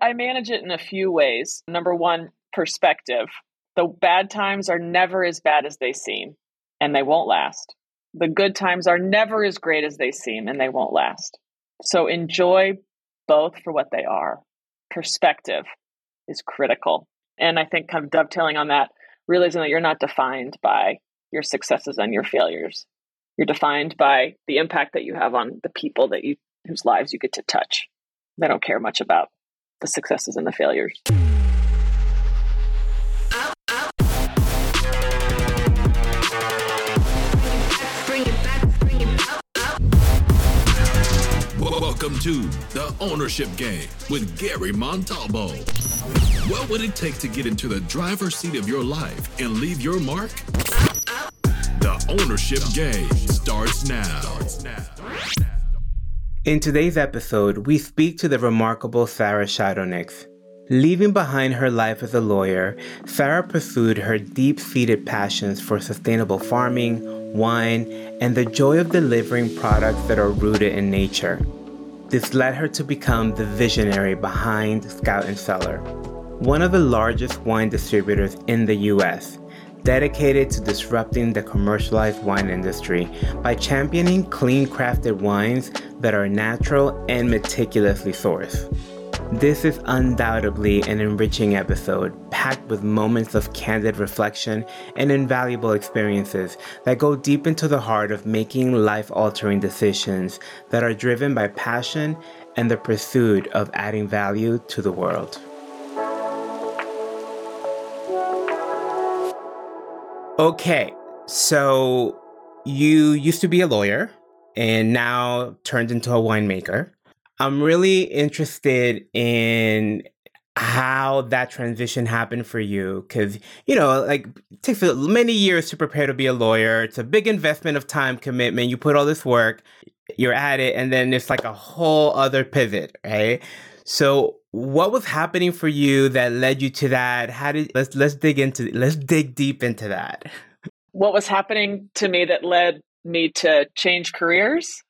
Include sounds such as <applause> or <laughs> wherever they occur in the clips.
I manage it in a few ways. Number one, perspective. The bad times are never as bad as they seem, and they won't last. The good times are never as great as they seem, and they won't last. So enjoy both for what they are. Perspective is critical. And I think kind of dovetailing on that, realizing that you're not defined by your successes and your failures. You're defined by the impact that you have on the people that you whose lives you get to touch. They don't care much about the successes and the failures. Welcome to The Ownership Game with Gary Montalbo. What would it take to get into the driver's seat of your life and leave your mark? The Ownership Game starts now. In today's episode, we speak to the remarkable Sarah Shadonix. Leaving behind her life as a lawyer, Sarah pursued her deep seated passions for sustainable farming, wine, and the joy of delivering products that are rooted in nature. This led her to become the visionary behind Scout and Cellar, one of the largest wine distributors in the US, dedicated to disrupting the commercialized wine industry by championing clean crafted wines that are natural and meticulously sourced. This is undoubtedly an enriching episode, packed with moments of candid reflection and invaluable experiences that go deep into the heart of making life altering decisions that are driven by passion and the pursuit of adding value to the world. Okay, so you used to be a lawyer and now turned into a winemaker. I'm really interested in how that transition happened for you because you know like it takes many years to prepare to be a lawyer. It's a big investment of time commitment. You put all this work you're at it and then it's like a whole other pivot right? So what was happening for you that led you to that how did let's let's dig into let's dig deep into that what was happening to me that led me to change careers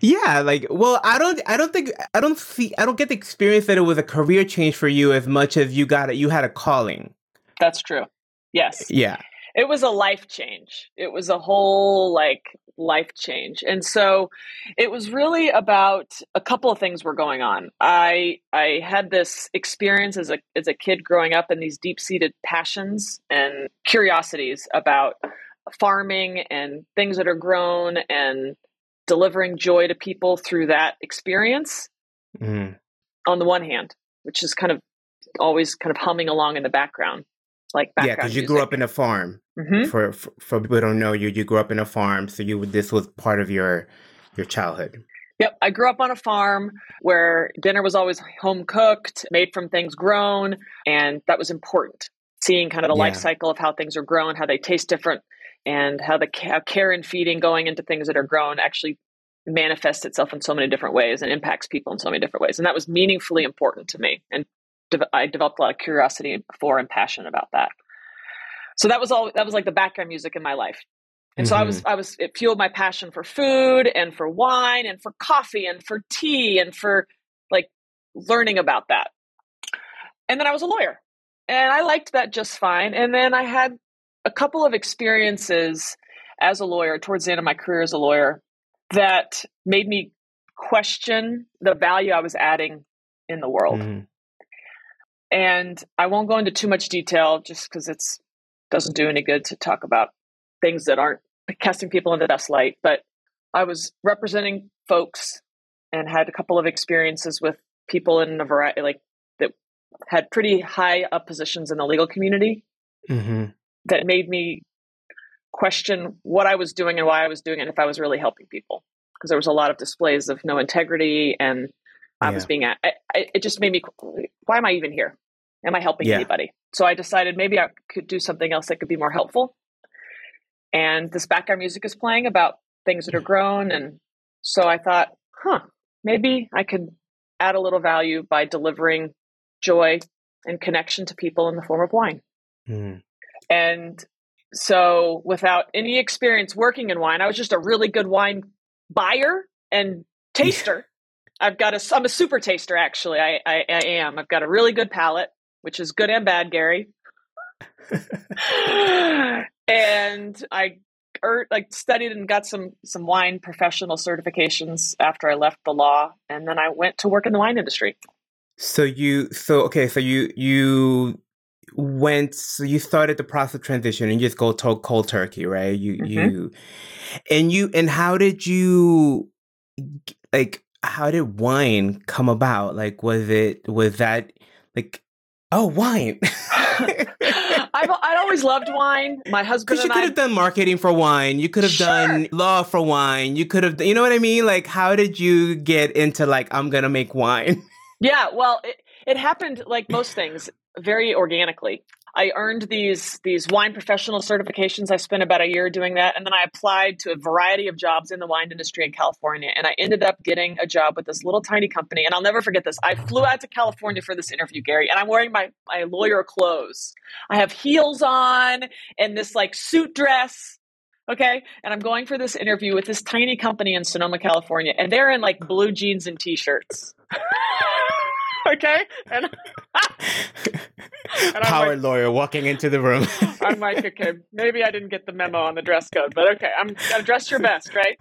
yeah, like well, I don't I don't think I don't see I don't get the experience that it was a career change for you as much as you got it you had a calling. That's true. Yes. Yeah. It was a life change. It was a whole like life change. And so it was really about a couple of things were going on. I I had this experience as a as a kid growing up and these deep-seated passions and curiosities about farming and things that are grown and delivering joy to people through that experience mm. on the one hand which is kind of always kind of humming along in the background like yeah because you grew up in a farm mm-hmm. for, for, for people who don't know you you grew up in a farm so you this was part of your your childhood Yep, I grew up on a farm where dinner was always home cooked, made from things grown, and that was important. Seeing kind of the yeah. life cycle of how things are grown, how they taste different, and how the how care and feeding going into things that are grown actually manifests itself in so many different ways and impacts people in so many different ways. And that was meaningfully important to me. And de- I developed a lot of curiosity for and passion about that. So that was all, that was like the background music in my life. And mm-hmm. so I was, mm-hmm. I was, it fueled my passion for food and for wine and for coffee and for tea and for like learning about that. And then I was a lawyer and I liked that just fine. And then I had a couple of experiences as a lawyer towards the end of my career as a lawyer that made me question the value I was adding in the world. Mm. And I won't go into too much detail just because it's doesn't do any good to talk about things that aren't casting people in the best light. But I was representing folks and had a couple of experiences with people in a variety like that had pretty high up positions in the legal community. Mm-hmm that made me question what I was doing and why I was doing it and if I was really helping people. Because there was a lot of displays of no integrity and I yeah. was being, I, I, it just made me, why am I even here? Am I helping yeah. anybody? So I decided maybe I could do something else that could be more helpful. And this background music is playing about things that are grown. And so I thought, huh, maybe I could add a little value by delivering joy and connection to people in the form of wine. Mm. And so, without any experience working in wine, I was just a really good wine buyer and taster. I've got a I'm a super taster actually. I, I, I am. I've got a really good palate, which is good and bad, Gary. <laughs> and I er, like studied and got some some wine professional certifications after I left the law, and then I went to work in the wine industry. So you so okay, so you you went so you started the process of transition and you just go to cold turkey, right? You mm-hmm. you and you and how did you like how did wine come about? Like was it was that like oh wine <laughs> I've I'd always loved wine. My husband because you could have done marketing for wine. You could have sure. done law for wine. You could have, you know what I mean? Like, how did you get into like I'm gonna make wine? <laughs> Yeah, well, it, it happened like most things very organically. I earned these these wine professional certifications. I spent about a year doing that, and then I applied to a variety of jobs in the wine industry in California. And I ended up getting a job with this little tiny company. And I'll never forget this. I flew out to California for this interview, Gary, and I'm wearing my my lawyer clothes. I have heels on and this like suit dress. Okay. And I'm going for this interview with this tiny company in Sonoma, California, and they're in like blue jeans and t-shirts. <laughs> <laughs> okay? And, <laughs> and Power like, lawyer walking into the room. <laughs> I'm like, okay, maybe I didn't get the memo on the dress code, but okay, I'm dress your best, right?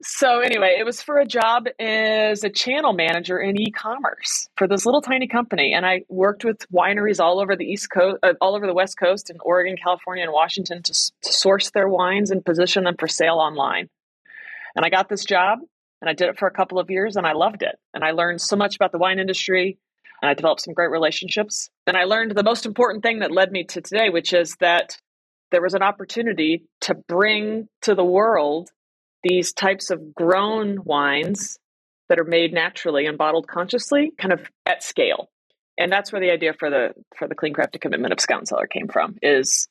So anyway, it was for a job as a channel manager in e-commerce for this little tiny company, and I worked with wineries all over the East Coast, uh, all over the West Coast, in Oregon, California, and Washington to, to source their wines and position them for sale online. And I got this job, and I did it for a couple of years and I loved it. And I learned so much about the wine industry and I developed some great relationships. And I learned the most important thing that led me to today, which is that there was an opportunity to bring to the world these types of grown wines that are made naturally and bottled consciously, kind of at scale. And that's where the idea for the for the clean crafted commitment of Scout and Cellar came from. Is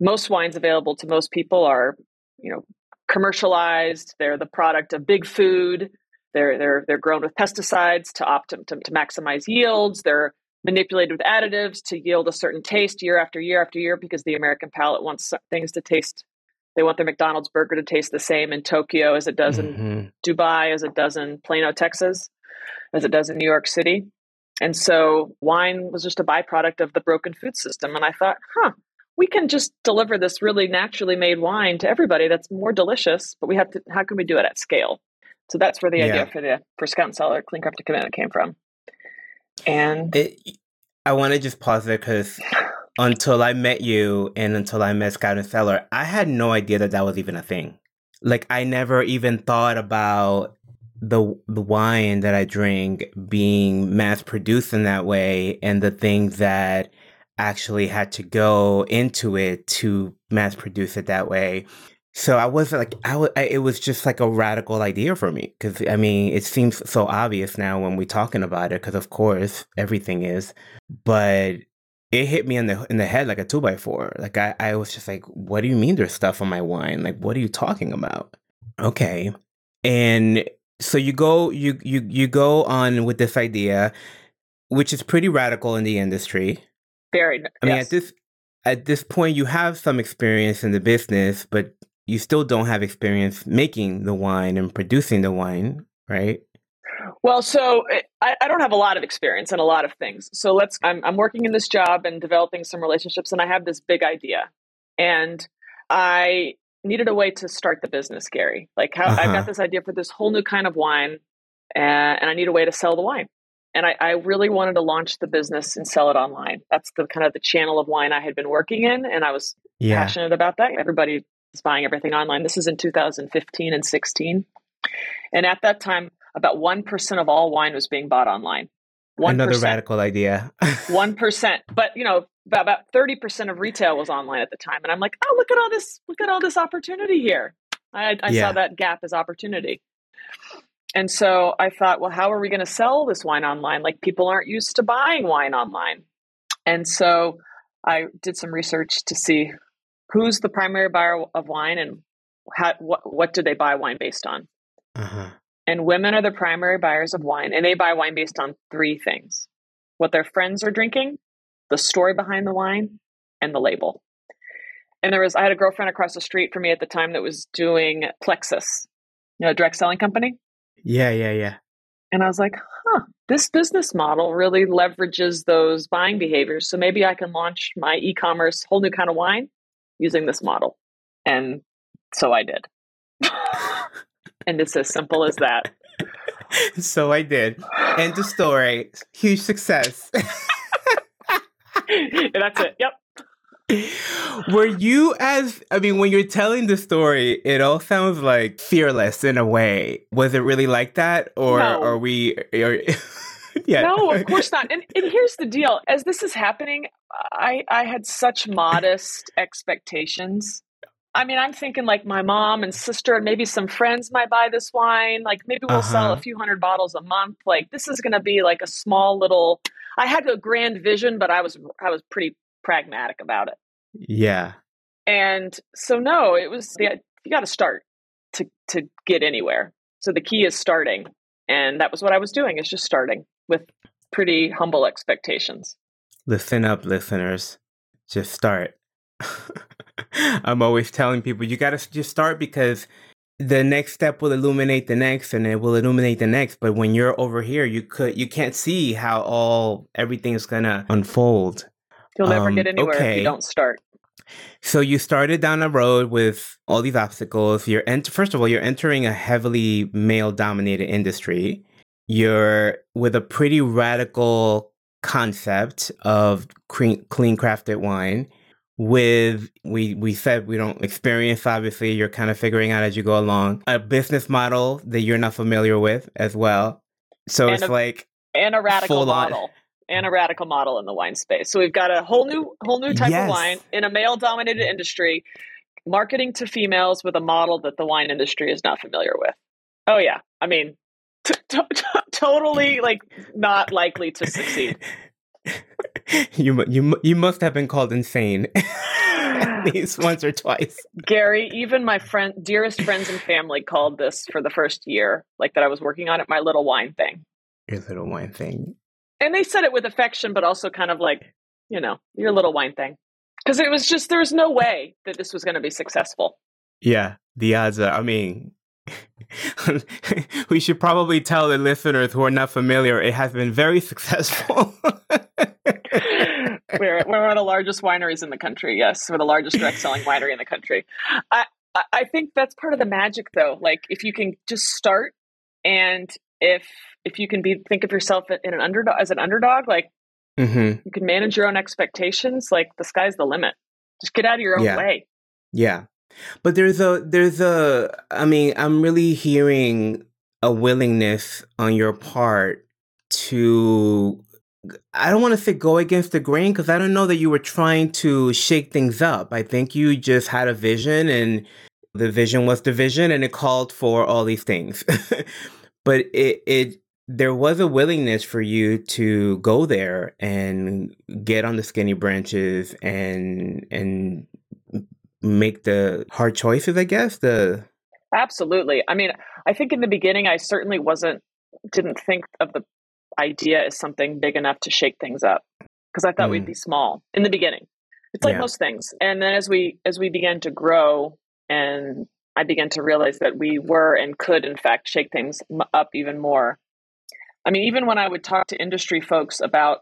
most wines available to most people are, you know, commercialized. They're the product of big food. They're they're they're grown with pesticides to opt to, to maximize yields. They're manipulated with additives to yield a certain taste year after year after year because the American palate wants things to taste. They want their McDonald's burger to taste the same in Tokyo as it does mm-hmm. in Dubai, as it does in Plano, Texas, as it does in New York City. And so wine was just a byproduct of the broken food system. And I thought, huh, we can just deliver this really naturally made wine to everybody that's more delicious, but we have to, how can we do it at scale? So that's where the yeah. idea for the, for Scout and Cellar Clean Crafted Commitment came from. And it, I want to just pause there because until I met you and until I met Scout and Cellar, I had no idea that that was even a thing. Like I never even thought about the the wine that I drink being mass produced in that way and the things that actually had to go into it to mass produce it that way. So I was like, I, w- it was just like a radical idea for me because I mean, it seems so obvious now when we're talking about it because of course everything is, but it hit me in the in the head like a two by four. Like I, I was just like, what do you mean there's stuff on my wine? Like what are you talking about? Okay, and so you go you you you go on with this idea, which is pretty radical in the industry very. I mean, at this at this point, you have some experience in the business, but you still don't have experience making the wine and producing the wine, right? Well, so eh, I, I, don't have a lot of experience in a lot of things. So let's. I'm, I'm working in this job and developing some relationships, and I have this big idea, and I needed a way to start the business, Gary. Like, how uh-huh. I've got this idea for this whole new kind of wine, and, and I need a way to sell the wine and I, I, really wanted to launch the business and sell it online. That's the kind of the channel of wine I had been working in, and I was yeah. passionate about that. Everybody is buying everything online. This is in 2015 and 16, and at that time, about one percent of all wine was being bought online. 1%. Another radical idea. One <laughs> percent, but you know, about thirty percent of retail was online at the time, and I'm like, oh, look at all this! Look at all this opportunity here. I, I yeah. saw that gap as opportunity. And so I thought, well, how are we going to sell this wine online? Like people aren't used to buying wine online. And so I did some research to see who's the primary buyer of wine and how, what, what do they buy wine based on? Uh-huh. And women are the primary buyers of wine, and they buy wine based on three things what their friends are drinking, the story behind the wine, and the label. And there was, I had a girlfriend across the street from me at the time that was doing Plexus, you know, direct selling company. Yeah, yeah, yeah. And I was like, huh, this business model really leverages those buying behaviors. So maybe I can launch my e commerce whole new kind of wine using this model. And so I did. and it's as simple as that. <laughs> So I did. End of story. Huge success. <laughs> That's it. Yep. Were you as I mean, when you're telling the story, it all sounds like fearless in a way. Was it really like that, or no. are we? Or, <laughs> yeah. No, of course not. And, and here's the deal: as this is happening, I I had such modest expectations. I mean, I'm thinking like my mom and sister and maybe some friends might buy this wine. Like maybe we'll uh-huh. sell a uh-huh. few hundred bottles a month. Like this is going to be like a small little. I had a grand vision, but I was I was pretty pragmatic about it. Yeah. And so no, it was the you got to start to to get anywhere. So the key is starting, and that was what I was doing. Is just starting with pretty humble expectations. Listen up, listeners. Just start. <laughs> I'm always telling people you got to just start because the next step will illuminate the next and it will illuminate the next but when you're over here you could you can't see how all everything's gonna unfold You'll never um, get anywhere okay. if you don't start. So you started down a road with all these obstacles. You're ent- first of all, you're entering a heavily male-dominated industry. You're with a pretty radical concept of clean, clean crafted wine. With we we said we don't experience. Obviously, you're kind of figuring out as you go along a business model that you're not familiar with as well. So and it's a, like and a radical model. On and a radical model in the wine space. So we've got a whole new whole new type yes. of wine in a male dominated industry, marketing to females with a model that the wine industry is not familiar with. Oh yeah, I mean, t- t- t- totally like not likely to succeed. <laughs> you you you must have been called insane. <laughs> at <sighs> least once or twice. Gary, even my friend, dearest friends and family called this for the first year, like that I was working on it, my little wine thing. Your little wine thing and they said it with affection, but also kind of like, you know, your little wine thing. Because it was just, there was no way that this was going to be successful. Yeah, the odds are, I mean, <laughs> we should probably tell the listeners who are not familiar, it has been very <laughs> successful. <laughs> we're, we're one of the largest wineries in the country. Yes, we're the largest direct selling winery in the country. I, I think that's part of the magic, though. Like, if you can just start and if if you can be think of yourself in an underdog as an underdog, like mm-hmm. you can manage your own expectations. Like the sky's the limit. Just get out of your own yeah. way. Yeah, but there's a there's a. I mean, I'm really hearing a willingness on your part to I don't want to say go against the grain because I don't know that you were trying to shake things up. I think you just had a vision and the vision was the vision and it called for all these things. <laughs> but it it there was a willingness for you to go there and get on the skinny branches and and make the hard choices i guess the absolutely i mean i think in the beginning i certainly wasn't didn't think of the idea as something big enough to shake things up because i thought mm. we'd be small in the beginning it's like yeah. most things and then as we as we began to grow and i began to realize that we were and could in fact shake things up even more I mean, even when I would talk to industry folks about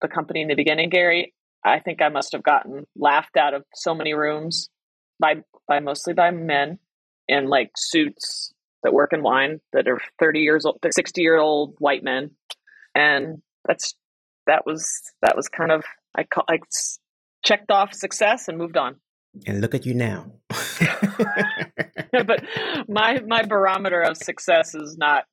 the company in the beginning, Gary, I think I must have gotten laughed out of so many rooms by by mostly by men in like suits that work in wine that are 30 years old, 60 year old white men. And that's that was that was kind of I call, I checked off success and moved on. And look at you now. <laughs> but my my barometer of success is not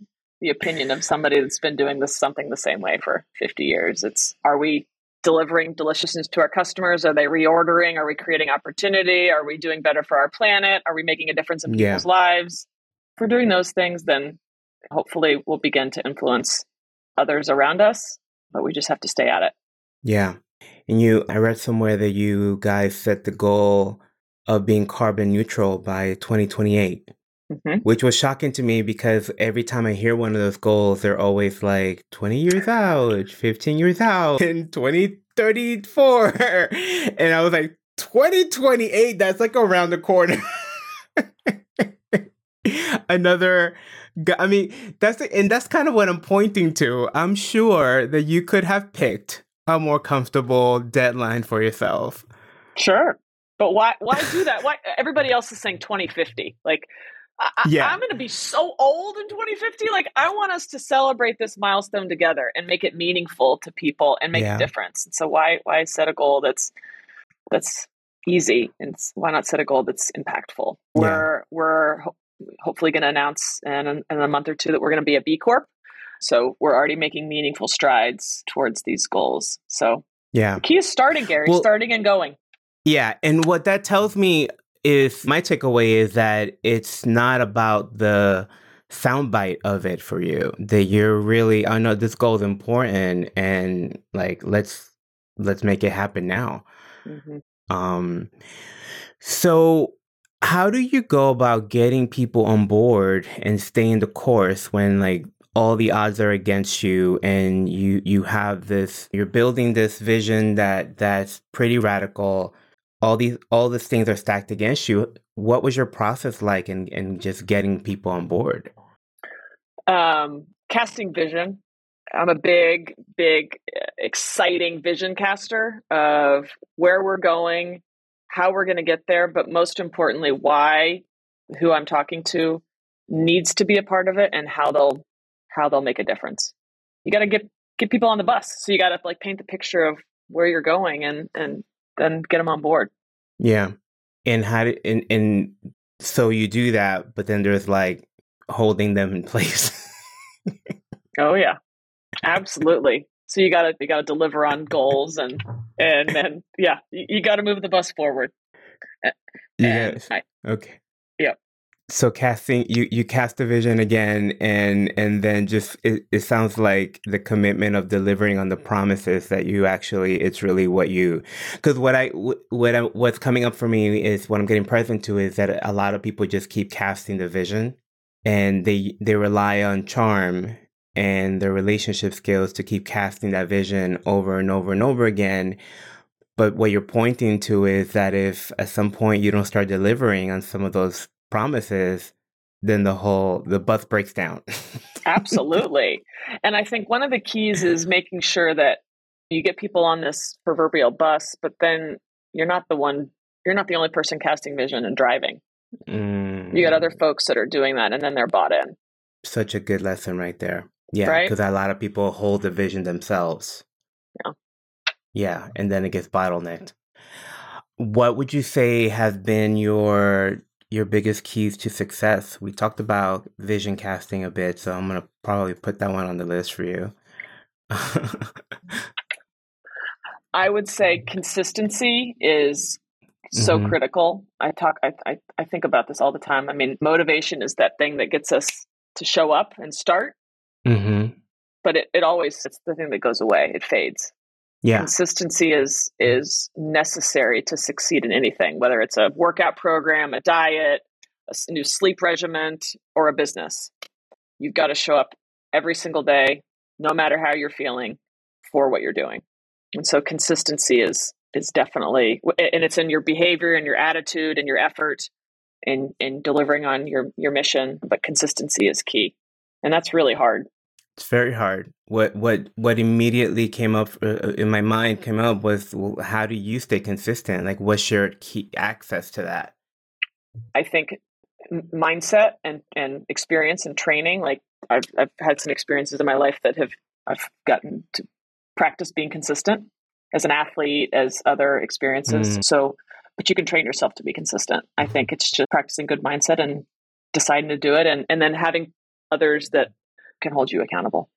the opinion of somebody that's been doing this something the same way for 50 years. It's are we delivering deliciousness to our customers? Are they reordering? Are we creating opportunity? Are we doing better for our planet? Are we making a difference in people's yeah. lives? If we're doing those things, then hopefully we'll begin to influence others around us, but we just have to stay at it. Yeah. And you, I read somewhere that you guys set the goal of being carbon neutral by 2028. Mm-hmm. Which was shocking to me because every time I hear one of those goals, they're always like 20 years out, 15 years out, <laughs> in 2034. <laughs> And I was like, 2028, that's like around the corner. <laughs> Another I mean, that's and that's kind of what I'm pointing to. I'm sure that you could have picked a more comfortable deadline for yourself. Sure. But why why do that? Why everybody else is saying 2050? Like I, yeah. I'm going to be so old in 2050. Like, I want us to celebrate this milestone together and make it meaningful to people and make yeah. a difference. So why why set a goal that's that's easy and why not set a goal that's impactful? Yeah. We're we're ho- hopefully going to announce in, in a month or two that we're going to be a B Corp. So we're already making meaningful strides towards these goals. So yeah, the key is starting, Gary, well, starting and going. Yeah, and what that tells me is my takeaway is that it's not about the soundbite of it for you. That you're really, I know this goal is important, and like let's let's make it happen now. Mm-hmm. Um, so how do you go about getting people on board and staying the course when like all the odds are against you and you you have this you're building this vision that that's pretty radical. All these all these things are stacked against you. What was your process like in, in just getting people on board? Um, casting vision. I'm a big big exciting vision caster of where we're going how we're going to get there but most importantly why who i'm talking to needs to be a part of it and how they'll how they'll make a difference you got to get get people on the bus so you got to like paint the picture of where you're going and and then get them on board. Yeah. And how do, and, and so you do that, but then there's like holding them in <laughs> place. oh yeah. Absolutely. So you gotta you gotta deliver on goals and and then yeah, you, you gotta move the bus forward. Yes. okay so casting you you cast the vision again and and then just it, it sounds like the commitment of delivering on the mm-hmm. promises that you actually it's really what you because what i what I, what's coming up for me is what i'm getting present to is that a lot of people just keep casting the vision and they they rely on charm and their relationship skills to keep casting that vision over and over and over again. But what you're pointing to is that if at some point you don't start delivering on some of those promises, then the whole the bus breaks down. Absolutely. <laughs> And I think one of the keys is making sure that you get people on this proverbial bus, but then you're not the one you're not the only person casting vision and driving. Mm. You got other mm. folks that are doing that and then they're bought in. Such a good lesson right there. Yeah, because right? a lot of people hold the vision themselves. Yeah. Yeah, and then it gets bottlenecked. What would you say has been your your biggest keys to success. We talked about vision casting a bit, so I'm going to probably put that one on the list for you. <laughs> I would say consistency is so mm-hmm. critical. I talk I, I I think about this all the time. I mean, motivation is that thing that gets us to show up and start. Mm-hmm. But it, it always it's the thing that goes away. It fades yeah. consistency is is necessary to succeed in anything whether it's a workout program a diet a new sleep regimen or a business. You've got to show up every single day no matter how you're feeling for what you're doing. And so consistency is is definitely and it's in your behavior and your attitude and your effort in in delivering on your your mission but consistency is key. And that's really hard it's very hard. What what what immediately came up uh, uh, in my mind came up was well, how do you stay consistent? Like, what's your key access to that? I think mindset and and experience and training. Like, I've I've had some experiences in my life that have I've gotten to practice being consistent as an athlete, as other experiences. Mm. So, but you can train yourself to be consistent. I think it's just practicing good mindset and deciding to do it, and and then having others that can hold you accountable.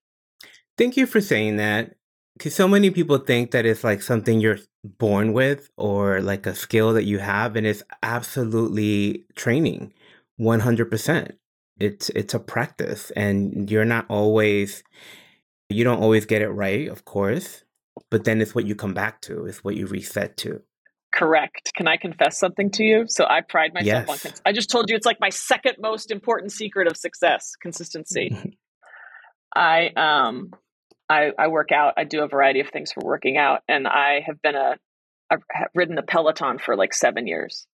Thank you for saying that. Because so many people think that it's like something you're born with or like a skill that you have, and it's absolutely training, 100%. It's it's a practice, and you're not always, you don't always get it right, of course, but then it's what you come back to, it's what you reset to. Correct. Can I confess something to you? So I pride myself yes. on. Cons- I just told you it's like my second most important secret of success: consistency. <laughs> I um I, I work out. I do a variety of things for working out, and I have been a I've ridden the Peloton for like seven years,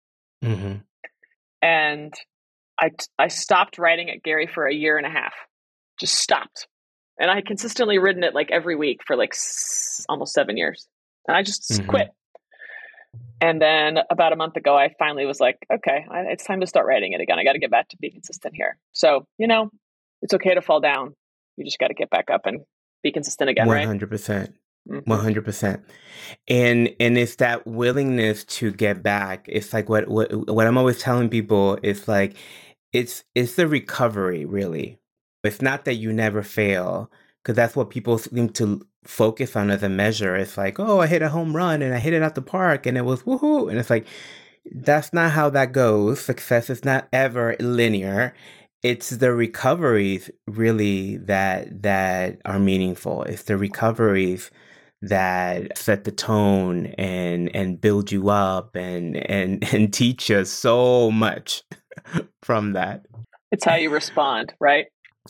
mm-hmm. and I, I stopped riding at Gary for a year and a half. Just stopped. And I had consistently ridden it like every week for like s- almost seven years. And I just mm-hmm. quit. And then about a month ago, I finally was like, okay, I, it's time to start writing it again. I got to get back to being consistent here. So, you know, it's okay to fall down. You just got to get back up and be consistent again, 100%. right? Mm-hmm. One hundred percent, and and it's that willingness to get back. It's like what what what I'm always telling people. It's like it's it's the recovery, really. It's not that you never fail, because that's what people seem to focus on as a measure. It's like, oh, I hit a home run and I hit it out the park and it was woohoo, and it's like that's not how that goes. Success is not ever linear it's the recoveries really that that are meaningful. It's the recoveries that set the tone and and build you up and and <laughs> and teach us so much <laughs> from that. It's how you respond, right?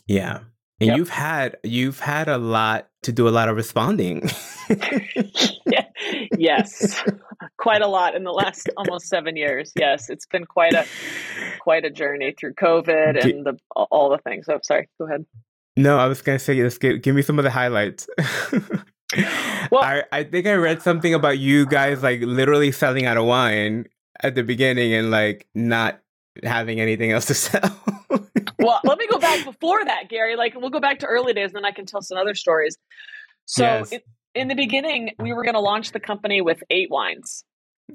Yeah. And yep. you've had you've had a lot to do a lot of responding. <laughs> Yes. Quite a lot in the last <laughs> almost 7 years. Yes, it's been quite a quite a journey through COVID and the all the things. So sorry, go ahead. No, I was going to say let's give, give me some of the highlights. <laughs> well, I, I think I read something about you guys like literally selling out of wine at the beginning and like not having anything else to <laughs> sell. well, let me go back before that, Gary. Like we'll go back to early days, and then I can tell some other stories. So yes. it, in the beginning, we were going to launch the company with eight wines.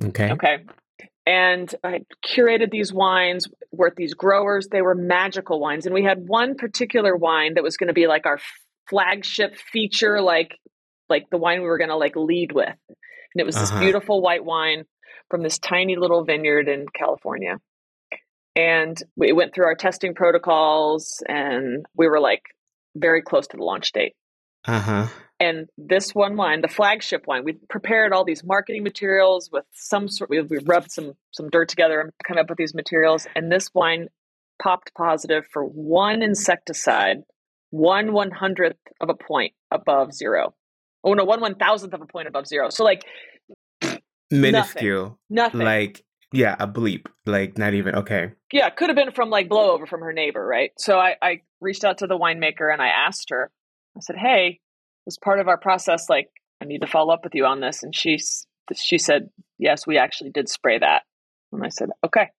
Okay. Okay. And I curated these wines with these growers. They were magical wines. And we had one particular wine that was going to be like our flagship feature, like like the wine we were going to like lead with. And it was uh-huh. this beautiful white wine from this tiny little vineyard in California. And we went through our testing protocols and we were like very close to the launch date. Uh-huh. And this one wine, the flagship wine, we prepared all these marketing materials with some sort. We, we rubbed some some dirt together and come up with these materials. And this wine popped positive for one insecticide, one one hundredth of a point above zero. Oh no, one one thousandth of a point above zero. So like minuscule, nothing. nothing. Like yeah, a bleep. Like not even okay. Yeah, could have been from like blowover from her neighbor, right? So I, I reached out to the winemaker and I asked her. I said, "Hey, as part of our process, like I need to follow up with you on this." And she she said, "Yes, we actually did spray that." And I said, "Okay."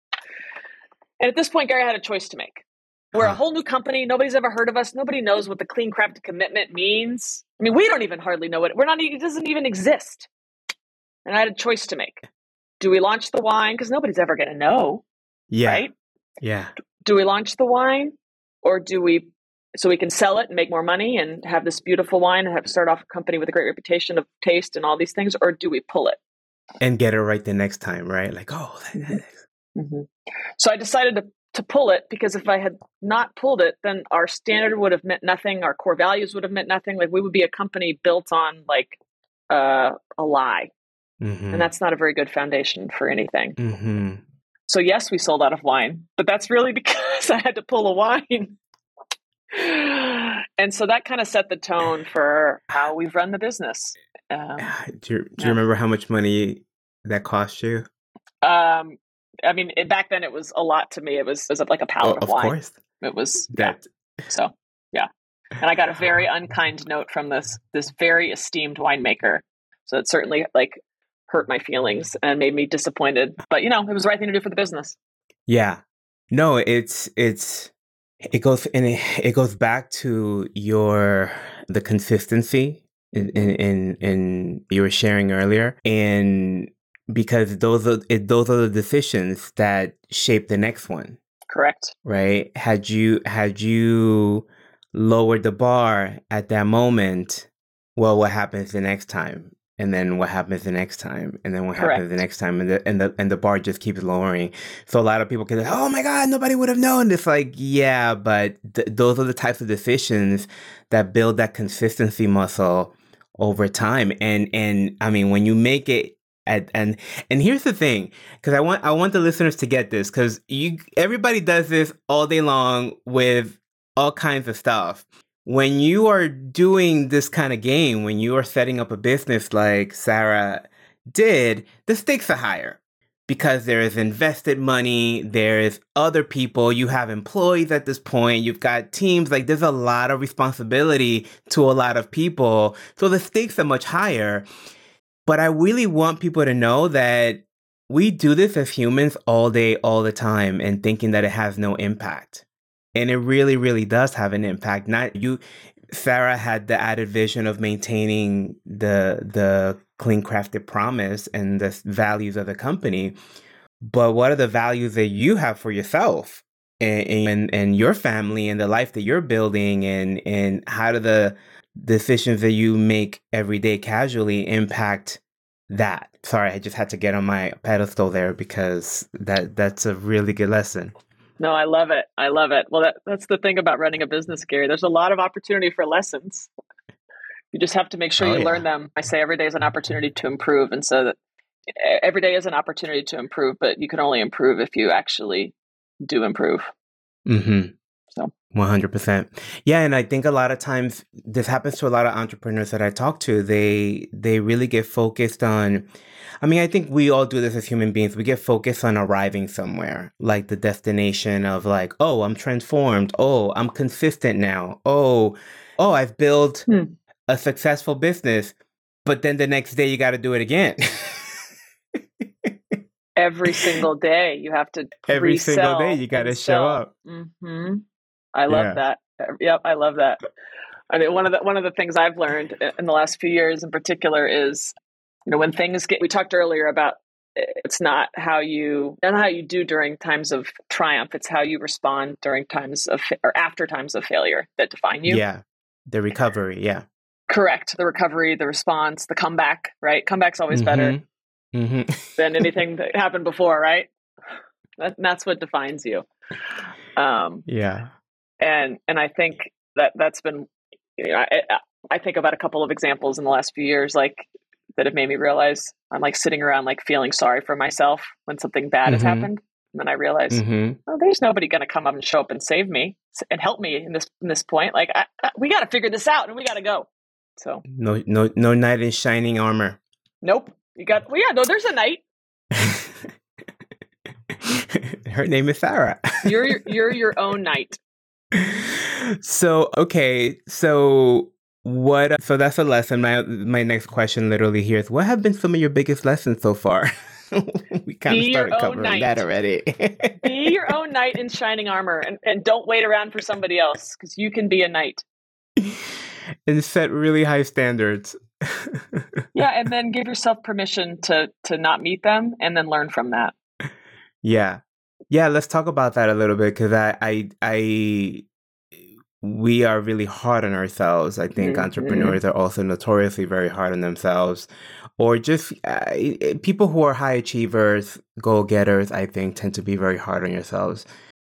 And at this point, Gary had a choice to make. We're a uh-huh. whole new company. Nobody's ever heard of us. Nobody knows what the clean craft commitment means. I mean, we don't even hardly know it. We're not. It doesn't even exist. And I had a choice to make. Do we launch the wine? Because nobody's ever going to know. Yeah. Right. Yeah. Do we launch the wine, or do we so we can sell it and make more money and have this beautiful wine and have start off a company with a great reputation of taste and all these things, or do we pull it and get it right the next time? Right. Like, oh. Mm-hmm. So I decided to to pull it because if I had not pulled it, then our standard would have meant nothing. Our core values would have meant nothing. Like we would be a company built on like uh, a lie, mm-hmm. and that's not a very good foundation for anything. Mm-hmm. So yes, we sold out of wine, but that's really <laughs> because I had to pull a wine. <sighs> and so that kind of set the tone for how we've run the business. Um, do you, do you remember how much money that cost you? Um, I mean, it, back then it was a lot to me. It was, it was like a pallet oh, of, of wine. Course. It was that. Yeah. So yeah, and I got a very <sighs> unkind note from this this very esteemed winemaker. So it certainly like hurt my feelings and made me disappointed. But you know, it was the right thing to do for the business. Yeah. No, it's it's it goes and it, it goes back to your the consistency in in in you were sharing earlier and because those are those are the decisions that shape the next one. Correct. Right? Had you had you lowered the bar at that moment, well, what happens the next time? And then what happens the next time? And then what Correct. happens the next time? And the and the and the bar just keeps lowering. So a lot of people can say, "Oh my God, nobody would have known." It's like, yeah, but th- those are the types of decisions that build that consistency muscle over time. And and I mean, when you make it and and, and here's the thing because i want i want the listeners to get this because you everybody does this all day long with all kinds of stuff when you are doing this kind of game when you are setting up a business like sarah did the stakes are higher because there is invested money, there's other people, you have employees at this point, you've got teams, like there's a lot of responsibility to a lot of people. So the stakes are much higher. But I really want people to know that we do this as humans all day, all the time, and thinking that it has no impact. And it really, really does have an impact. Not you Sarah had the added vision of maintaining the the clean crafted promise and the values of the company. But what are the values that you have for yourself and, and, and your family and the life that you're building and and how do the decisions that you make every day casually impact that? Sorry, I just had to get on my pedestal there because that that's a really good lesson. No, I love it. I love it. Well, that, that's the thing about running a business, Gary. There's a lot of opportunity for lessons. You just have to make sure oh, you yeah. learn them. I say every day is an opportunity to improve. And so that every day is an opportunity to improve, but you can only improve if you actually do improve. Mm-hmm. So 100%. Yeah, and I think a lot of times this happens to a lot of entrepreneurs that I talk to. They they really get focused on I mean, I think we all do this as human beings. We get focused on arriving somewhere, like the destination of like, oh, I'm transformed. Oh, I'm consistent now. Oh, oh, I've built hmm. a successful business. But then the next day you got to do it again. Every single day you have to <laughs> Every single day you got to show up. Mm-hmm. I love yeah. that. Yep, I love that. I mean, one of the one of the things I've learned in the last few years, in particular, is you know when things get we talked earlier about it's not how you not how you do during times of triumph it's how you respond during times of or after times of failure that define you yeah the recovery yeah correct the recovery the response the comeback right comeback's always mm-hmm. better mm-hmm. than anything that happened before right that, that's what defines you um <laughs> yeah and and i think that that's been you know, I, I think about a couple of examples in the last few years like that have made me realize I'm like sitting around like feeling sorry for myself when something bad mm-hmm. has happened. And then I realize, mm-hmm. oh, there's nobody going to come up and show up and save me and help me in this in this point. Like I, I, we got to figure this out and we got to go. So no, no, no knight in shining armor. Nope. You got. Well, yeah. No, there's a knight. <laughs> Her name is Sarah. you're <laughs> you're your own knight. So okay, so what? So that's a lesson. My my next question, literally, here is: What have been some of your biggest lessons so far? <laughs> we kind of started covering knight. that already. be your <laughs> own knight in shining armor, and, and don't wait around for somebody else because you can be a knight. and set really high standards. <laughs> yeah, and then give yourself permission to to not meet them, and then learn from that. Yeah, yeah. Let's talk about that a little bit because I I I we are really hard on ourselves. I think mm-hmm. entrepreneurs are also notoriously very hard on themselves, or just uh, people who are high achievers, goal getters. I think tend to be very hard on yourselves.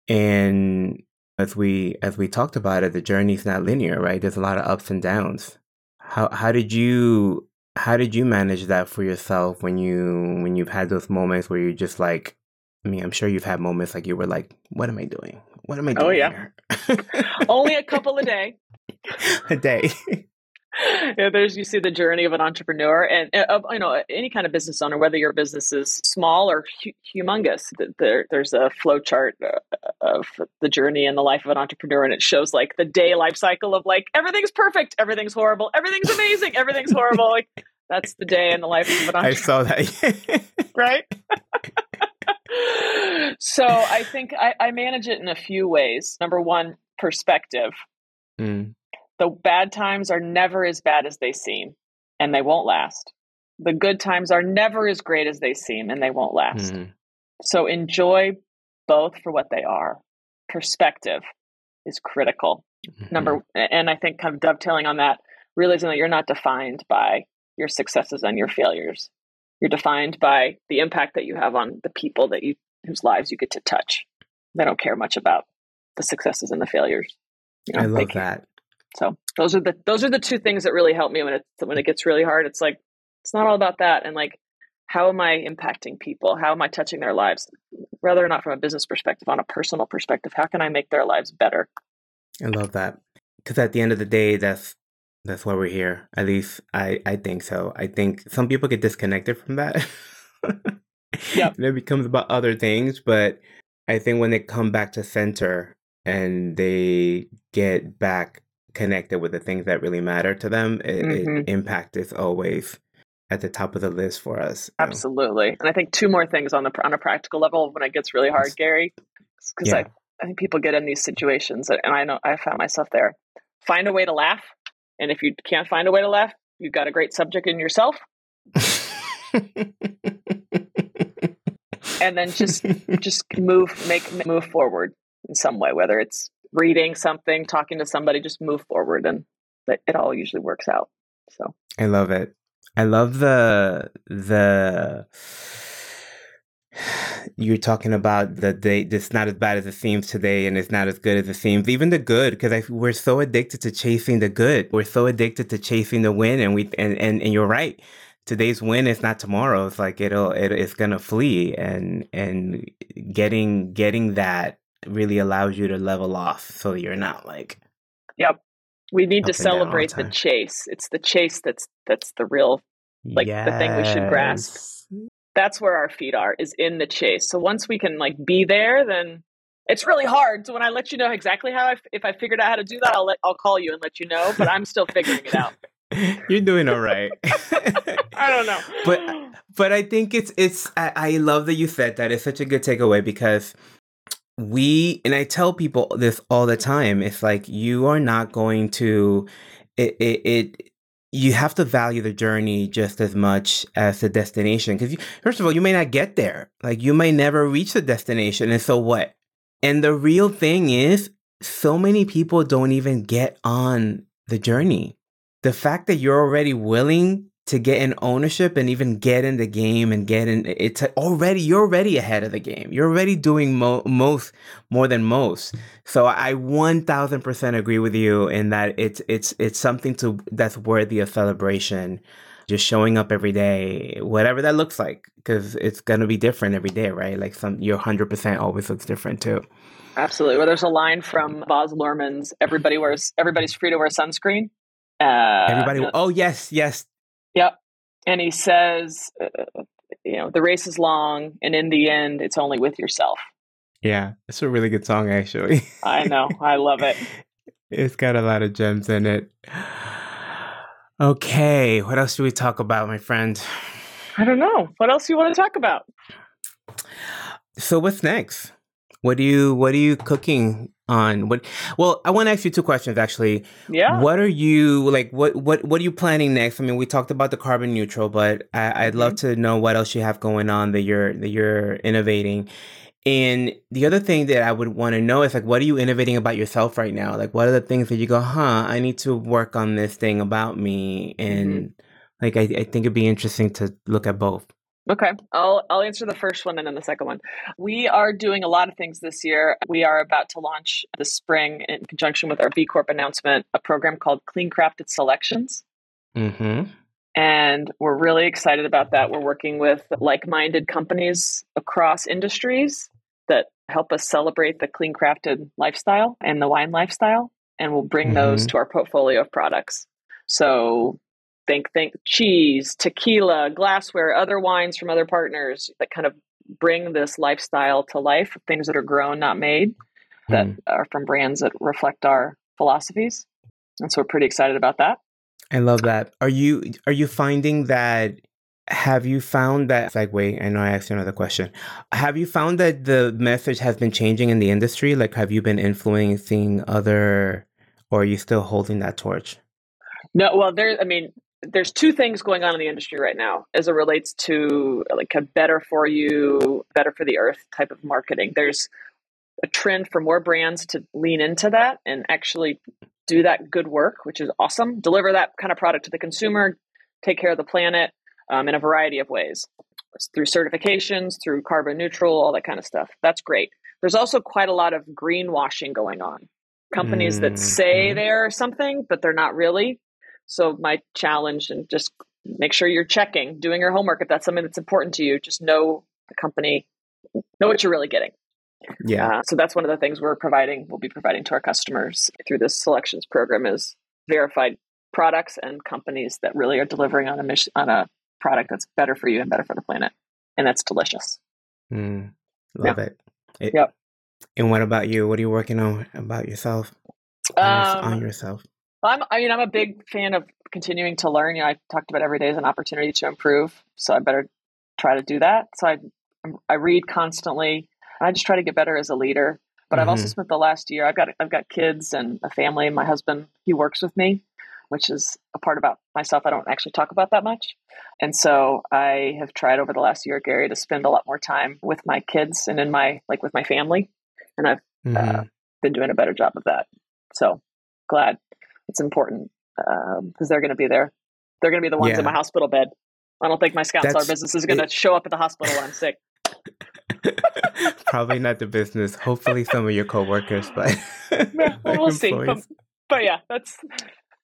And as we as we talked about it, the journey is not linear, right? There's a lot of ups and downs. How how did you how did you manage that for yourself when you when you've had those moments where you're just like I mean, I'm sure you've had moments like you were like, "What am I doing? What am I oh, doing?" Oh yeah, <laughs> only a couple a day. a day. <laughs> yeah, there's you see the journey of an entrepreneur and uh, you know any kind of business owner, whether your business is small or hu- humongous. There, there's a flow chart uh, of the journey and the life of an entrepreneur, and it shows like the day life cycle of like everything's perfect, everything's horrible, everything's amazing, everything's horrible. Like that's the day in the life of an entrepreneur. I saw that, <laughs> right? So I think I, I, manage it in a few ways. Number one, perspective. Mm. The bad times are never as bad as they seem, and they won't last. The good times are never as great as they seem, and they won't last. Mm. So enjoy both for what they are. Perspective is critical. Mm-hmm. Number, and I think kind of dovetailing on that, realizing that you're not defined by your successes and your failures. You're defined by the impact that you have on the people that you whose lives you get to touch. They don't care much about the successes and the failures. You know, I love that. So those are the those are the two things that really help me when it when it gets really hard. It's like it's not all about that, and like how am I impacting people? How am I touching their lives? Rather not from a business perspective, on a personal perspective, how can I make their lives better? I love that because at the end of the day, that's that's why we're here. At least I I think so. I think some people get disconnected from that. yep. <laughs> and it becomes about other things. But I think when they come back to center and they get back connected with the things that really matter to them, it, mm-hmm. it, impact is always at the top of the list for us. Absolutely. Know? And I think two more things on the on a practical level when it gets really hard, Gary, because yeah. I, I think people get in these situations, and I know I found myself there. Find a way to laugh, and if you can't find a way to laugh, you've got a great subject in yourself. and then just <laughs> just move make move forward in some way whether it's reading something talking to somebody just move forward and it all usually works out. So. I love it. I love the the you're talking about the day it's not as bad as it seems today and it's not as good as it seems. Even the good because we're so addicted to chasing the good. We're so addicted to chasing the win and we and, and, and you're right. Today's win is not tomorrow's like it'll it, it's gonna flee and and getting getting that really allows you to level off so you're not like yep. We need to celebrate the, the, chase. It's the chase that's that's the real like yes. the thing we should grasp that's where our feet are is in the chase so once we can like be there then it's really hard so when i let you know exactly how I, if i figured out how to do that i'll let i'll call you and let you know but i'm still figuring it out <laughs> You're doing all right. <laughs> I don't know. <laughs> But but I think it's it's I, I love that you said that. It's such a good takeaway because we and I tell people this all the time. It's like you are not going to it it, it you have to value the journey just as much as the destination because first of all you may not get there. Like you may never reach the destination and so what? And the real thing is so many people don't even get on the journey. The fact that you're already willing to get in ownership and even get in the game and get in it's already you're already ahead of the game. You're already doing mo- most more than most. So i 1000% agree with you in that it's it's it's something to that's worthy of celebration. Just showing up every day whatever that looks like because it's going to be different every day right? Like some your 100% always looks different too. Absolutely. Well there's a line from Baz Luhrmann's everybody wears everybody's free to wear sunscreen. Uh, Everybody. Oh yes, yes. Yep. And he says, uh, you know, the race is long, and in the end, it's only with yourself. Yeah, it's a really good song, actually. I know. I love it. <laughs> It's got a lot of gems in it. Okay, what else do we talk about, my friend? I don't know. What else do you want to talk about? So what's next? What do you what are you cooking on? What well i want to ask you two questions actually. Yeah. What are you like what what what are you planning next? I mean we talked about the carbon neutral but I, would mm-hmm. love to know what else you have going on that you're that you're innovating. And the other thing that i would want to know is like what are you innovating about yourself right now? Like what are the things that you go huh i need to work on this thing about me and mm-hmm. like I, I think it'd be interesting to look at both Okay, I'll I'll answer the first one and then the second one. We are doing a lot of things this year. We are about to launch this spring in conjunction with our B Corp announcement a program called Clean Crafted Selections. Mm-hmm. And we're really excited about that. We're working with like-minded companies across industries that help us celebrate the clean crafted lifestyle and the wine lifestyle, and we'll bring mm-hmm. those to our portfolio of products. So think think cheese, tequila, glassware, other wines from other partners that kind of bring this lifestyle to life, things that are grown, not made, that mm. are from brands that reflect our philosophies. And so we're pretty excited about that. I love that. Are you are you finding that have you found that like wait, I know I asked you another question. Have you found that the message has been changing in the industry? Like have you been influencing other or are you still holding that torch? No, well there I mean, there's two things going on in the industry right now as it relates to like a better for you, better for the earth type of marketing. There's a trend for more brands to lean into that and actually do that good work, which is awesome. Deliver that kind of product to the consumer, take care of the planet um, in a variety of ways through certifications, through carbon neutral, all that kind of stuff. That's great. There's also quite a lot of greenwashing going on. Companies mm-hmm. that say mm-hmm. they're something, but they're not really. So my challenge and just make sure you're checking, doing your homework if that's something that's important to you. Just know the company, know what you're really getting. Yeah. Uh, so that's one of the things we're providing. We'll be providing to our customers through this selections program is verified products and companies that really are delivering on a mission on a product that's better for you and better for the planet. and that's delicious. Mm, love yeah. it. it. Yep. And what about you? What are you working on about yourself? Um, on yourself. I'm, I mean, I'm a big fan of continuing to learn. You know, I talked about every day as an opportunity to improve, so I better try to do that. So I, I read constantly, and I just try to get better as a leader. But mm-hmm. I've also mm-hmm. spent the last year. I've got I've got kids and a family. My husband he works with me, which is a part about myself I don't actually talk about that much. And so I have tried over the last year, Gary, to spend a lot more time with my kids and in my like with my family, and I've uh, mm-hmm. uh, been doing a better job of that. So glad it's important because um, they're going to be there. They're going to be the ones yeah. in my hospital bed. I don't think my Scout and Cellar business is going to show up at the hospital when I'm sick. <laughs> Probably not the business. Hopefully, some of your coworkers, but <laughs> <laughs> we'll see. But, but, yeah, that's.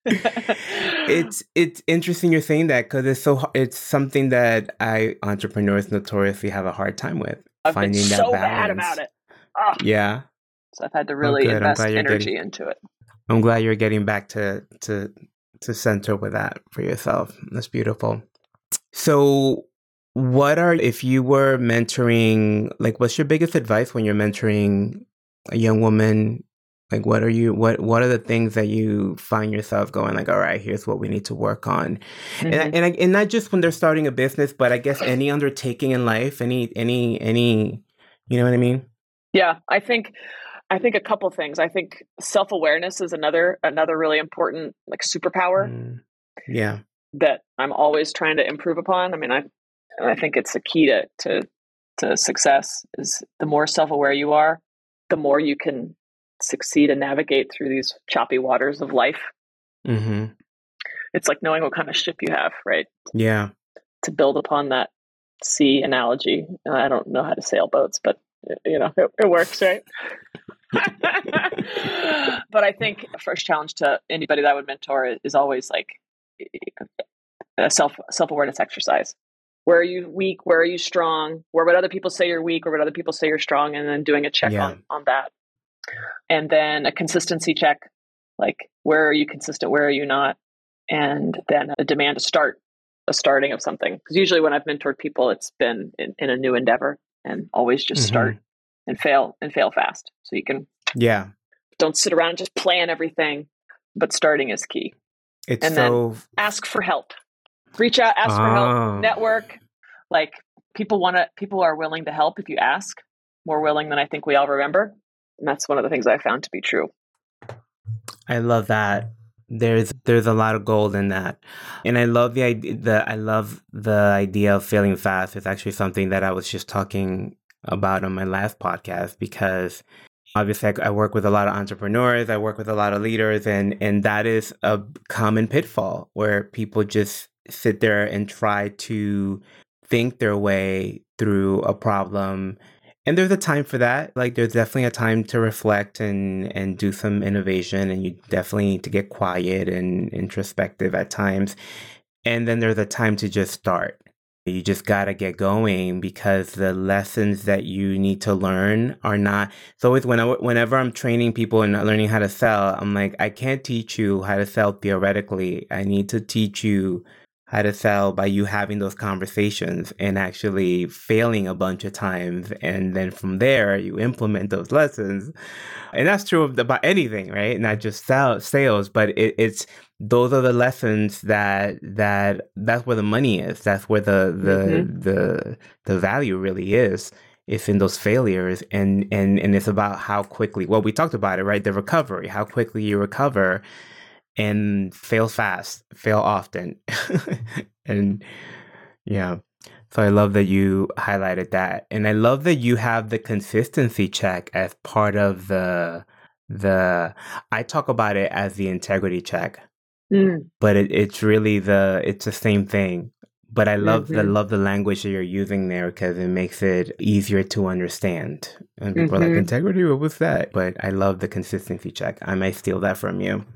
it's it's interesting you're saying that because it's so it's something that I entrepreneurs notoriously have a hard time with I've finding been so that balance. bad about it. Yeah, so I've had to really oh, invest energy getting, into it. I'm glad you're getting back to to to center with that for yourself. That's beautiful. So what are if you were mentoring like what's your biggest advice when you're mentoring a young woman like what are you what what are the things that you find yourself going like all right here's what we need to work on mm-hmm. and and, and not just when they're starting a business but i guess any undertaking in life any any any you know what i mean yeah i think i think a couple things i think self-awareness is another another really important like superpower mm. yeah that i'm always trying to improve upon i mean i I think it's a key to to to success is the more self-aware you are, the more you can succeed and navigate through these choppy waters of life. Mm-hmm. It's like knowing what kind of ship you have, right? Yeah. To build upon that sea analogy, I don't know how to sail boats, but you know it, it works, right? <laughs> but I think first challenge to anybody that I would mentor is always like a self self awareness exercise. Where are you weak? Where are you strong? Where would other people say you're weak? Or would other people say you're strong? And then doing a check yeah. on, on that. And then a consistency check like where are you consistent? Where are you not? And then a demand to start a starting of something. Because usually when i've mentored people it's been in, in a new endeavor and always just mm-hmm. start and fail and fail fast so you can yeah don't sit around and just plan everything but starting is key it's and so... then ask for help reach out, ask for help, ah. network. Like people want to, people are willing to help if you ask, more willing than I think we all remember. And that's one of the things I found to be true. I love that. There's there's a lot of gold in that, and I love the idea. The I love the idea of failing fast. It's actually something that I was just talking about on my last podcast because obviously I, I, work with a lot of entrepreneurs i work with a lot of leaders and and that is a common pitfall where people just sit there and try to think their way through a problem. And there's a time for that. Like there's definitely a time to reflect and and do some innovation and you definitely need to get quiet and introspective at times. And then there's a time to just start you just got to get going because the lessons that you need to learn are not so always when I, whenever i'm training people and learning how to sell i'm like i can't teach you how to sell theoretically. I need to teach you how to sell by you having those conversations and actually failing a bunch of times. And then from there you implement those lessons. And that's true about anything right? Not just sell, sales but it, it's those are the lessons that that that's where the money is. That's where the the mm-hmm. the the value really is it's in those failures. And and and it's about how quickly well we talked about it right? The recovery how quickly you recover and fail fast, fail often. <laughs> and yeah. So I love that you highlighted that. And I love that you have the consistency check as part of the the I talk about it as the integrity check. Mm. But it, it's really the it's the same thing. But I love mm-hmm. the love the language that you're using there because it makes it easier to understand. And people mm-hmm. are like mm-hmm. integrity, what was that? But I love the consistency check. I might steal that from you.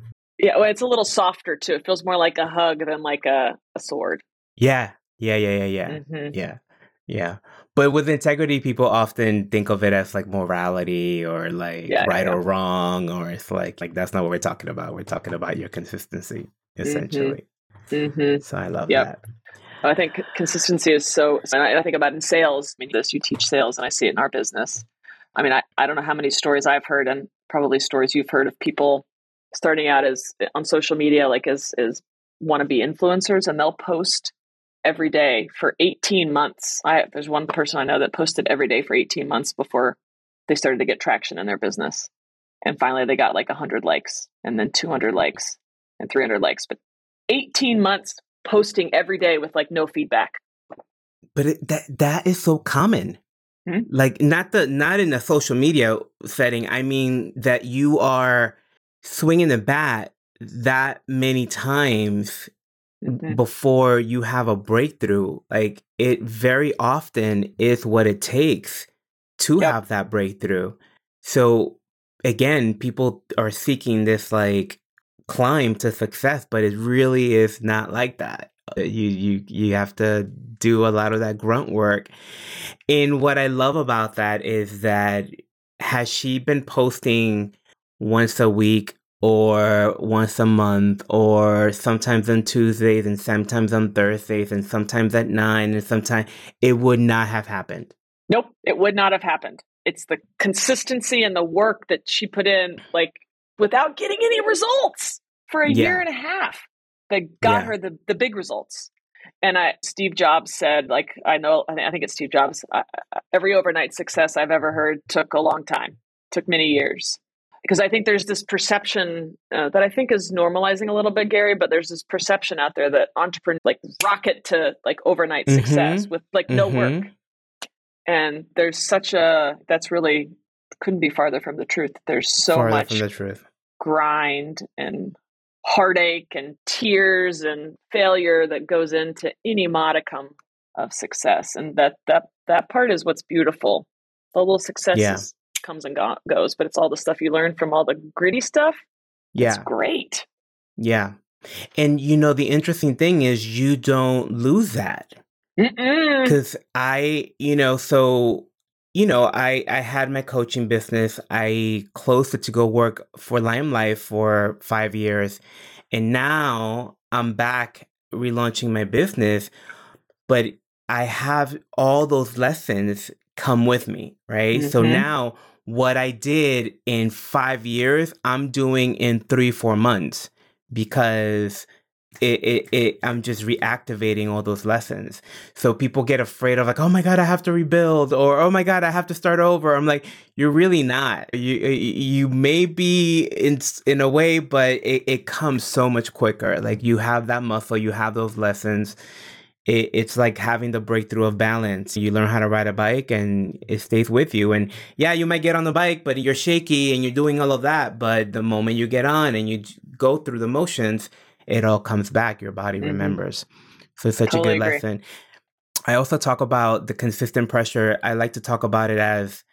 Yeah, well, it's a little softer too. It feels more like a hug than like a, a sword. Yeah, yeah, yeah, yeah, yeah, mm-hmm. yeah, yeah. But with integrity, people often think of it as like morality or like yeah, right yeah. or wrong, or it's like like that's not what we're talking about. We're talking about your consistency, mm-hmm. essentially. Mm-hmm. So I love yep. that. I think consistency is so, and I think about in sales. I mean, this you teach sales, and I see it in our business. I mean, I, I don't know how many stories I've heard, and probably stories you've heard of people starting out as on social media, like as as wannabe influencers, and they'll post every day for 18 months. I there's one person I know that posted every day for 18 months before they started to get traction in their business. And finally they got like 100 likes and then 200 likes and 300 likes, but 18 months posting every day with like no feedback. But it, that that is so common. Mm-hmm. Like not the not in a social media setting. I mean that you are swinging the bat that many times mm-hmm. before you have a breakthrough. Like it very often is what it takes to yep. have that breakthrough. So again, people are seeking this like climb to success, but it really is not like that. Uh, you you you have to do a lot of that grunt work. And what I love about that is that has she been posting once a week or once a month or sometimes on Tuesdays and sometimes on Thursdays and sometimes at 9 and sometimes it would not have happened. Nope, it would not have happened. It's the consistency and the work that she put in like without getting any results for a yeah. year and a half that got yeah. her the, the big results. And I, Steve Jobs said, like, I know, I think it's Steve Jobs, every overnight success I've ever heard took a long time, took many years. Because I think there's this perception uh, that I think is normalizing a little bit, Gary, but there's this perception out there that entrepreneurs like rocket to like overnight mm-hmm. success with like no mm-hmm. work. And there's such a, that's really couldn't be farther from the truth. There's so farther much from the truth. grind and heartache and tears and failure that goes into any modicum of success and that that that part is what's beautiful the little successes yeah. Comes and go- goes but it's all the stuff you learn from all the gritty stuff. Yeah. it's great. Yeah. And you know the interesting thing is you don't lose that. Because i you know so you know, I I had my coaching business. I closed it to go work for Limelife for five years, and now I'm back relaunching my business. But I have all those lessons come with me, right? Mm-hmm. So now what I did in five years, I'm doing in three four months because it, it, it, I'm just reactivating all those lessons. So people get afraid of like, oh my God, I have to rebuild or, oh my God, I have to start over. I'm like, you're really not. You, you may be in, in a way, but it, it comes so much quicker. Like you have that muscle, you have those lessons. It, it's like having the breakthrough of balance. You learn how to ride a bike and it stays with you. And yeah, you might get on the bike, but you're shaky and you're doing all of that. But the moment you get on and you go through the motions, it all comes back. Your body mm-hmm. remembers. So it's such totally a good agree. lesson. I also talk about the consistent pressure. I like to talk about it as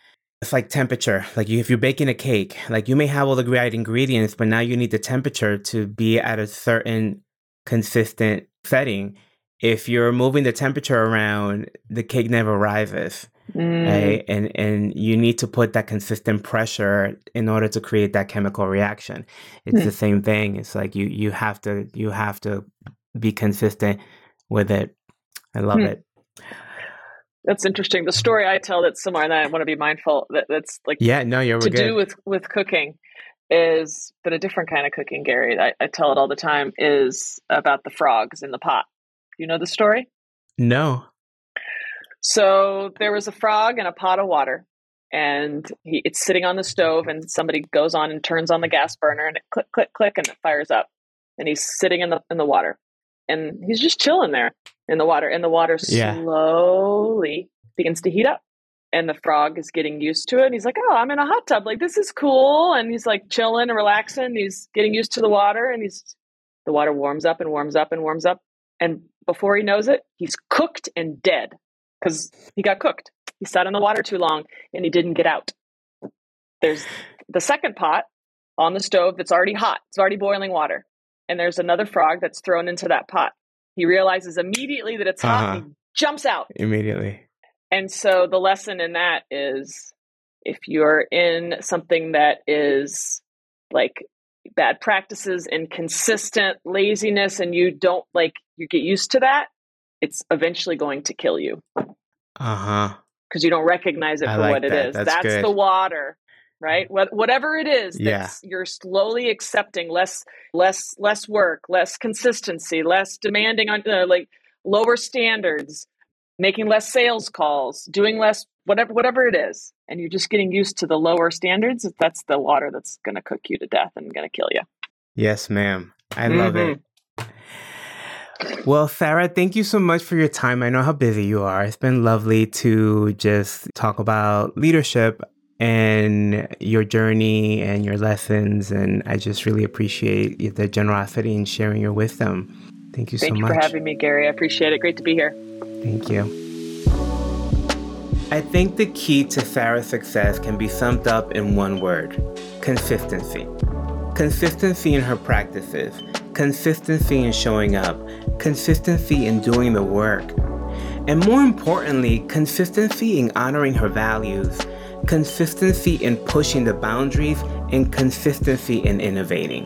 it's like temperature. Like you, if you're baking a cake, like you may have all the right ingredients, but now you need the temperature to be at a certain consistent setting. If you're moving the temperature around, the cake never rises. Mm. Right? And and you need to put that consistent pressure in order to create that chemical reaction. It's mm. the same thing. It's like you you have to you have to be consistent with it. I love mm. it. That's interesting. The story I tell that's similar, and I want to be mindful that that's like yeah, no, you're to good. do with with cooking is, but a different kind of cooking, Gary. I, I tell it all the time. Is about the frogs in the pot. You know the story? No. So there was a frog in a pot of water, and he, it's sitting on the stove, and somebody goes on and turns on the gas burner, and it click, click, click, and it fires up. And he's sitting in the in the water, and he's just chilling there in the water, and the water yeah. slowly begins to heat up. And the frog is getting used to it. And he's like, "Oh, I'm in a hot tub. Like this is cool." And he's like chilling and relaxing. He's getting used to the water, and he's the water warms up and warms up and warms up. And before he knows it, he's cooked and dead because he got cooked. He sat in the water too long and he didn't get out. There's the second pot on the stove that's already hot, it's already boiling water. And there's another frog that's thrown into that pot. He realizes immediately that it's hot uh-huh. and jumps out. Immediately. And so the lesson in that is if you're in something that is like bad practices and consistent laziness and you don't like you get used to that it's eventually going to kill you. Uh huh. Because you don't recognize it I for like what it that. is. That's That's, the water, right? What, whatever it is, Yeah. you're slowly accepting less, less, less work, less consistency, less demanding on uh, like lower standards, making less sales calls, doing less whatever whatever it is, and you're just getting used to the lower standards. That's the water that's going to cook you to death and going to kill you. Yes, ma'am. I love Mhm. it. Well, Sarah, thank you so much for your time. I know how busy you are. It's been lovely to just talk about leadership and your journey and your lessons. And I just really appreciate the generosity in sharing your wisdom. Thank you Thank so you much. for having me, Gary. I appreciate it. Great to be here. Thank you. I think the key to Sarah's success can be summed up in one word consistency. Consistency in her practices, consistency in showing up, consistency in doing the work, and more importantly, consistency in honoring her values, consistency in pushing the boundaries, and consistency in innovating.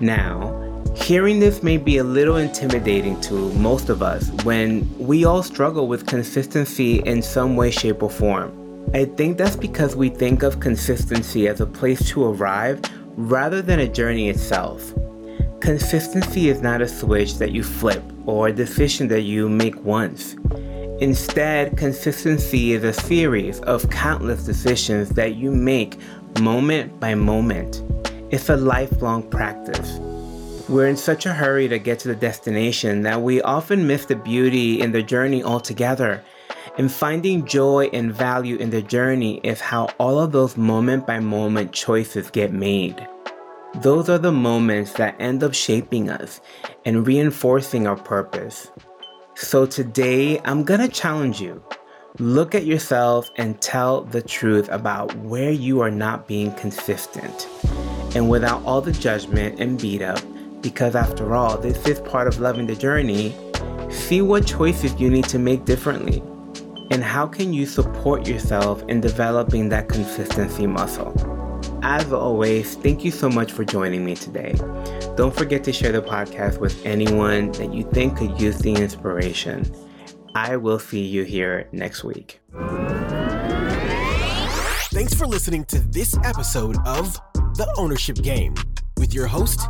Now, hearing this may be a little intimidating to most of us when we all struggle with consistency in some way, shape, or form. I think that's because we think of consistency as a place to arrive rather than a journey itself. Consistency is not a switch that you flip or a decision that you make once. Instead, consistency is a series of countless decisions that you make moment by moment. It's a lifelong practice. We're in such a hurry to get to the destination that we often miss the beauty in the journey altogether. And finding joy and value in the journey is how all of those moment by moment choices get made. Those are the moments that end up shaping us and reinforcing our purpose. So today, I'm gonna challenge you. Look at yourself and tell the truth about where you are not being consistent. And without all the judgment and beat up, because after all, this is part of loving the journey, see what choices you need to make differently. And how can you support yourself in developing that consistency muscle? As always, thank you so much for joining me today. Don't forget to share the podcast with anyone that you think could use the inspiration. I will see you here next week. Thanks for listening to this episode of The Ownership Game with your host,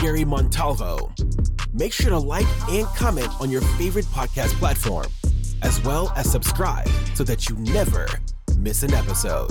Gary Montalvo. Make sure to like and comment on your favorite podcast platform, as well as subscribe so that you never miss an episode.